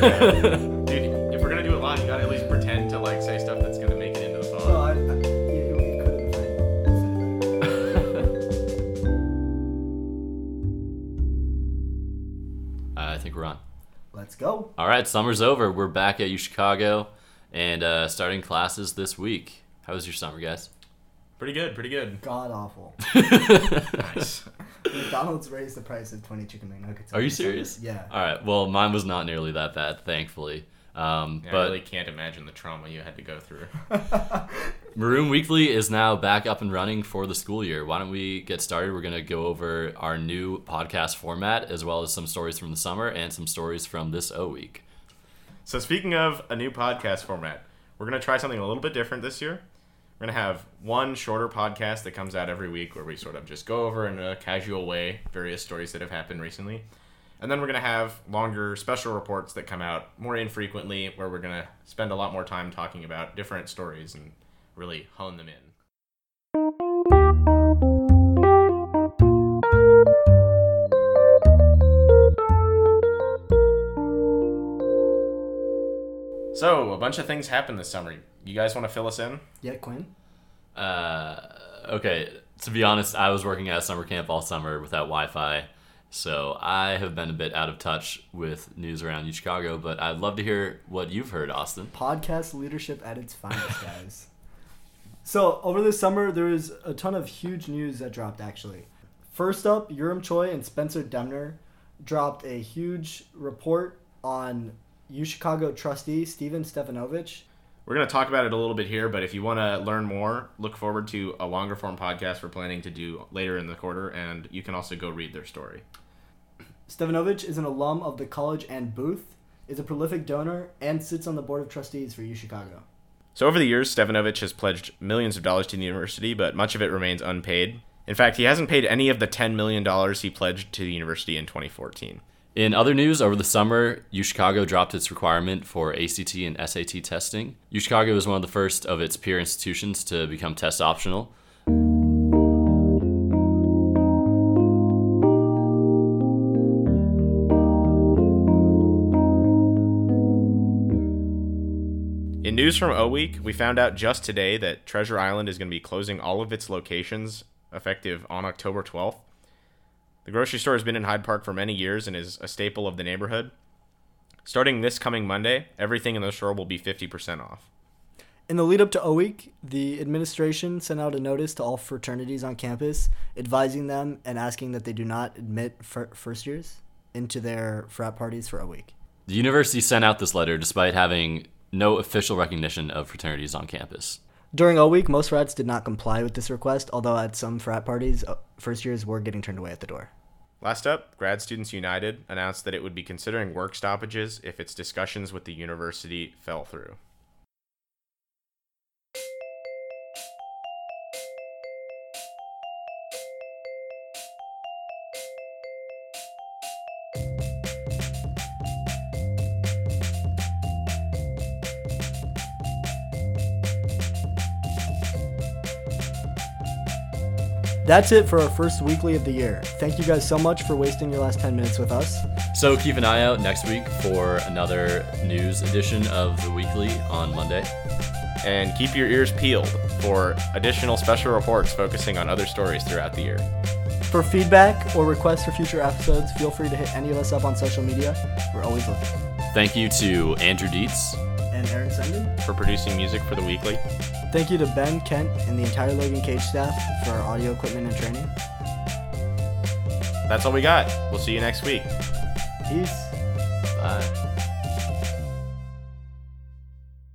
Dude, if we're gonna do it live, you gotta at least pretend to like say stuff that's gonna make it into the Well, phone. I, I, you, you could have I think we're on. Let's go. All right, summer's over. We're back at U Chicago and uh, starting classes this week. How was your summer, guys? Pretty good, pretty good. God awful. Nice. McDonald's raised the price of 20 chicken McNuggets. Are you every summer. serious? Yeah. All right. Well, mine was not nearly that bad, thankfully. Um, Yeah, I really can't imagine the trauma you had to go through. Maroon Weekly is now back up and running for the school year. Why don't we get started? We're going to go over our new podcast format as well as some stories from the summer and some stories from this O week. So speaking of a new podcast format, we're gonna try something a little bit different this year. We're gonna have one shorter podcast that comes out every week where we sort of just go over in a casual way various stories that have happened recently. And then we're gonna have longer special reports that come out more infrequently where we're gonna spend a lot more time talking about different stories and really hone them in. So, a bunch of things happened this summer. You guys want to fill us in? Yeah, Quinn? Uh, okay, to be honest, I was working at a summer camp all summer without Wi Fi. So I have been a bit out of touch with news around U Chicago, but I'd love to hear what you've heard, Austin. Podcast leadership at its finest, guys. so, over the summer, there was a ton of huge news that dropped, actually. First up, Urim Choi and Spencer Demner dropped a huge report on U Chicago trustee Steven Stefanovich. We're going to talk about it a little bit here, but if you want to learn more, look forward to a longer form podcast we're planning to do later in the quarter, and you can also go read their story. Stefanovich is an alum of the college and Booth, is a prolific donor, and sits on the board of trustees for U Chicago. So, over the years, Stefanovich has pledged millions of dollars to the university, but much of it remains unpaid. In fact, he hasn't paid any of the $10 million he pledged to the university in 2014. In other news, over the summer, UChicago dropped its requirement for ACT and SAT testing. UChicago Chicago is one of the first of its peer institutions to become test optional. In news from O Week, we found out just today that Treasure Island is going to be closing all of its locations effective on October 12th. The grocery store has been in Hyde Park for many years and is a staple of the neighborhood. Starting this coming Monday, everything in the store will be 50% off. In the lead up to O Week, the administration sent out a notice to all fraternities on campus advising them and asking that they do not admit fir- first years into their frat parties for O Week. The university sent out this letter despite having no official recognition of fraternities on campus. During O Week, most frats did not comply with this request, although at some frat parties, uh, first years were getting turned away at the door. Last up, Grad Students United announced that it would be considering work stoppages if its discussions with the university fell through. That's it for our first weekly of the year. Thank you guys so much for wasting your last 10 minutes with us. So keep an eye out next week for another news edition of the weekly on Monday. And keep your ears peeled for additional special reports focusing on other stories throughout the year. For feedback or requests for future episodes, feel free to hit any of us up on social media. We're always looking. Thank you to Andrew Dietz. And Aaron Senden. For producing music for the weekly, Thank you to Ben, Kent, and the entire Logan Cage staff for our audio equipment and training. that's all we got. We'll see you next week. Peace. Bye.